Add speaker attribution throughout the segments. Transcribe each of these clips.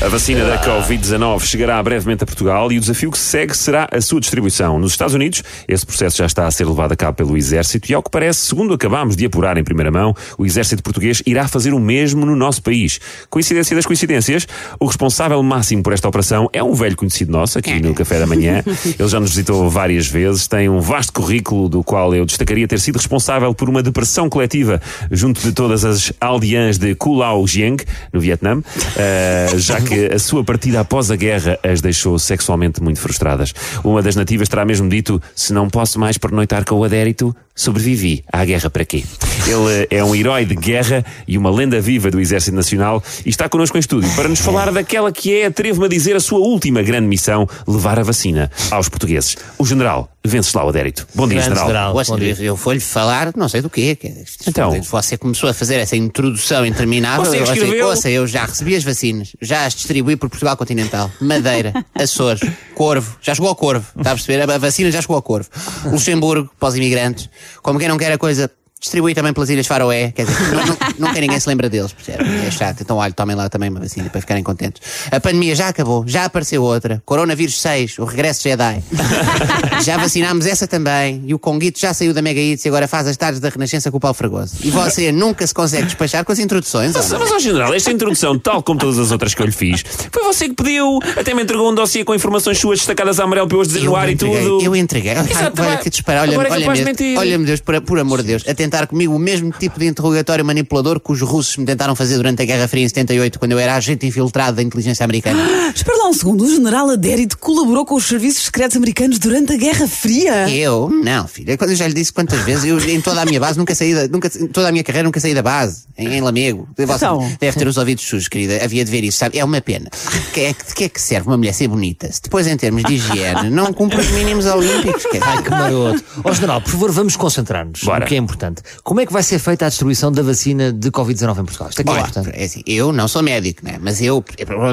Speaker 1: A vacina da Covid-19 chegará brevemente a Portugal e o desafio que se segue será a sua distribuição. Nos Estados Unidos, esse processo já está a ser levado a cabo pelo Exército e, ao que parece, segundo acabamos de apurar em primeira mão, o Exército Português irá fazer o mesmo no nosso país. Coincidência das coincidências, o responsável máximo por esta operação é um velho conhecido nosso, aqui no Café da Manhã. Ele já nos visitou várias vezes, tem um vasto currículo do qual eu destacaria ter sido responsável por uma depressão coletiva junto de todas as aldeãs de Kulao Giang, no Vietnã, uh, já que a sua partida após a guerra as deixou sexualmente muito frustradas. Uma das nativas terá mesmo dito: se não posso mais pernoitar com o adérito, sobrevivi à guerra para quê? Ele é um herói de guerra e uma lenda viva do Exército Nacional e está connosco em estúdio para nos falar daquela que é, atrevo-me a dizer, a sua última grande missão: levar a vacina aos portugueses. O general Venceslau Adérito. Bom dia,
Speaker 2: Grande
Speaker 1: general.
Speaker 2: Bom dia.
Speaker 3: eu vou-lhe falar, não sei do quê. que-
Speaker 1: Então.
Speaker 3: Você começou a fazer essa introdução interminável.
Speaker 1: Você
Speaker 3: eu, achei-
Speaker 1: escreveu.
Speaker 3: ouça, eu já recebi as vacinas, já as distribuí por Portugal continental. Madeira, Açores, Corvo, já chegou ao Corvo. Está a perceber? A vacina já chegou ao Corvo. Luxemburgo, para os imigrantes. Como quem não quer a coisa. Distribui também pelas Ilhas Faroé, quer dizer, nu- nu- nunca ninguém se lembra deles, percebe? É chato. Então, olha, tomem lá também uma vacina para ficarem contentes. A pandemia já acabou, já apareceu outra. Coronavírus 6, o regresso Jedi. Já vacinámos essa também. E o Conguito já saiu da Mega Hits e agora faz as tardes da Renascença com o Paulo Fragoso. E você nunca se consegue despachar com as introduções.
Speaker 1: Mas, mas, ó, general, esta introdução, tal como todas as outras que eu lhe fiz, foi você que pediu, até me entregou um dossiê com informações suas destacadas a amarelo para eu as dizer no ar e tudo.
Speaker 3: Eu entreguei. Olha,
Speaker 1: Exato,
Speaker 3: olha
Speaker 1: vai-
Speaker 3: que disparar. Olha,
Speaker 1: agora é
Speaker 3: olha,
Speaker 1: mentir.
Speaker 3: olha-me Deus, por, por amor de Deus, tentar comigo o mesmo tipo de interrogatório manipulador que os russos me tentaram fazer durante a Guerra Fria em 78, quando eu era agente infiltrado da inteligência americana.
Speaker 4: Espera um segundo, o general Adérito colaborou com os serviços secretos americanos durante a Guerra Fria.
Speaker 3: Eu? Não, filha. Quando eu já lhe disse quantas vezes, eu em toda a minha base nunca saí da, nunca, em toda a minha carreira nunca saí da base, em, em Lamego. Você
Speaker 4: Então.
Speaker 3: deve ter os ouvidos sujos, querida. Havia de ver isso, sabe? É uma pena. Que é, de que é que serve uma mulher ser bonita se depois, em termos de higiene, não cumpre os mínimos olímpicos? Quer dizer,
Speaker 2: Ai, que maroto. Ó, general, por favor, vamos concentrar-nos no que é importante. Como é que vai ser feita a distribuição da vacina de Covid-19 em Portugal? Isto é que é
Speaker 3: Olha,
Speaker 2: importante.
Speaker 3: é assim, eu não sou médico, né? mas eu,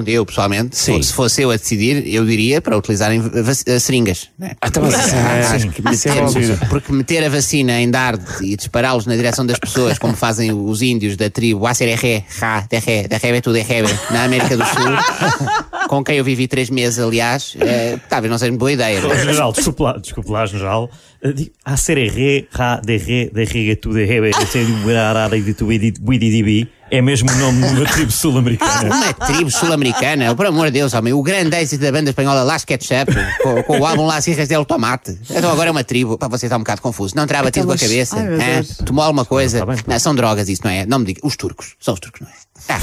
Speaker 3: eu, pessoalmente,
Speaker 1: Sim.
Speaker 3: se fosse eu a decidir, eu diria para utilizarem eh, seringas. Né?
Speaker 1: Ah, tá, mas é- é
Speaker 3: meter- porque meter a vacina em dardo e dispará-los na direção das pessoas, como fazem os índios da tribo Asereré, Ra, Terré, Terré, tu Derrebe, na América do Sul, com quem eu vivi três meses, aliás, eh, talvez não seja uma boa ideia.
Speaker 5: Ó,
Speaker 3: né?
Speaker 5: General, desculpe lá, desculpe lá, General. Eh, di- A ser re, ra, de re, de re, tu de rebe, é mesmo o nome de uma tribo sul-americana.
Speaker 3: Uma tribo sul-americana, por amor de Deus, homem, o grande êxito da banda espanhola Las Ketchup, com, com o álbum Las Hijas del Tomate. Então agora é uma tribo, para você está um bocado confuso. Não terá batido com a cabeça?
Speaker 4: ai.
Speaker 3: Tomou alguma coisa?
Speaker 5: Tá bem.
Speaker 3: Não, são drogas, isso não é? Não me diga. Os turcos, são os turcos, não é? Ah,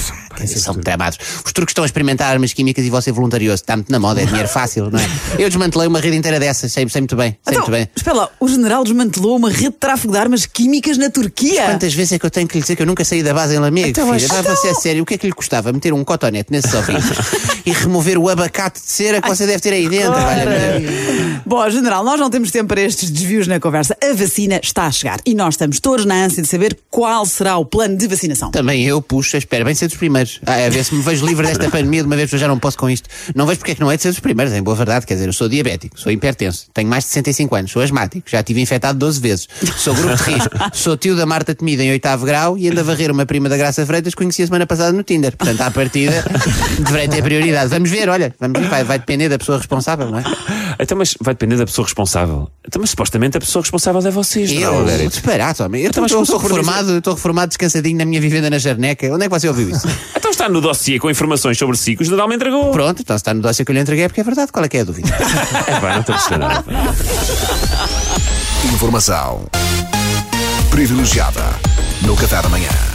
Speaker 3: são tramados. Os turcos estão a experimentar armas químicas e você voluntarioso. Está muito na moda, é dinheiro fácil, não é? Eu desmantelei uma rede inteira dessas, sei, sei muito bem. Sei
Speaker 4: Então,
Speaker 3: muito bem.
Speaker 4: espera lá, o general desmantelou uma rede de tráfico de armas químicas na Turquia.
Speaker 3: Quantas vezes é que eu tenho que lhe dizer que eu nunca saí da base em Lamego, filha? Vai você a sério, o que é que lhe custava meter um cotonete nesses ouvidos e remover o abacate de cera que você deve ter aí dentro? Deus.
Speaker 4: Bom, general, nós não temos tempo para estes desvios na conversa. A vacina está a chegar e nós estamos todos na ânsia de saber qual será o plano de vacinação.
Speaker 3: Também eu, puxa, bem ser dos primeiros. Ah, a ver se me vejo livre desta pandemia de uma vez que eu já não posso com isto. Não vejo porque é que não é de ser dos primeiros, em boa verdade. Quer dizer, eu sou diabético, sou hipertenso, tenho mais de 65 anos, sou asmático, já tive infectado 12 vezes, sou grupo de risco, sou tio da Marta Temida em oitavo grau e ando a varrer uma prima da Graça Freitas que conheci a semana passada no Tinder. Portanto, à partida, deverei ter prioridade. Vamos ver, olha, vamos ver, vai, vai depender da pessoa responsável, não é?
Speaker 1: Então, mas vai depender da pessoa responsável. Então, mas supostamente a pessoa responsável é você, general
Speaker 3: Eu,
Speaker 1: Adérito.
Speaker 3: disparate, homem. Eu
Speaker 1: Então,
Speaker 3: estou
Speaker 1: por
Speaker 3: reformado, estou reformado, descansadinho na minha vivenda na Jarneca. Onde é que você ouviu isso?
Speaker 1: Então está no dossiê com informações sobre si que o general me entregou.
Speaker 3: Pronto, então está no dossiê que eu lhe entreguei é porque é verdade. Qual é que é a dúvida?
Speaker 1: É pá, não estou a perceber nada.
Speaker 6: Informação privilegiada no Café da manhã.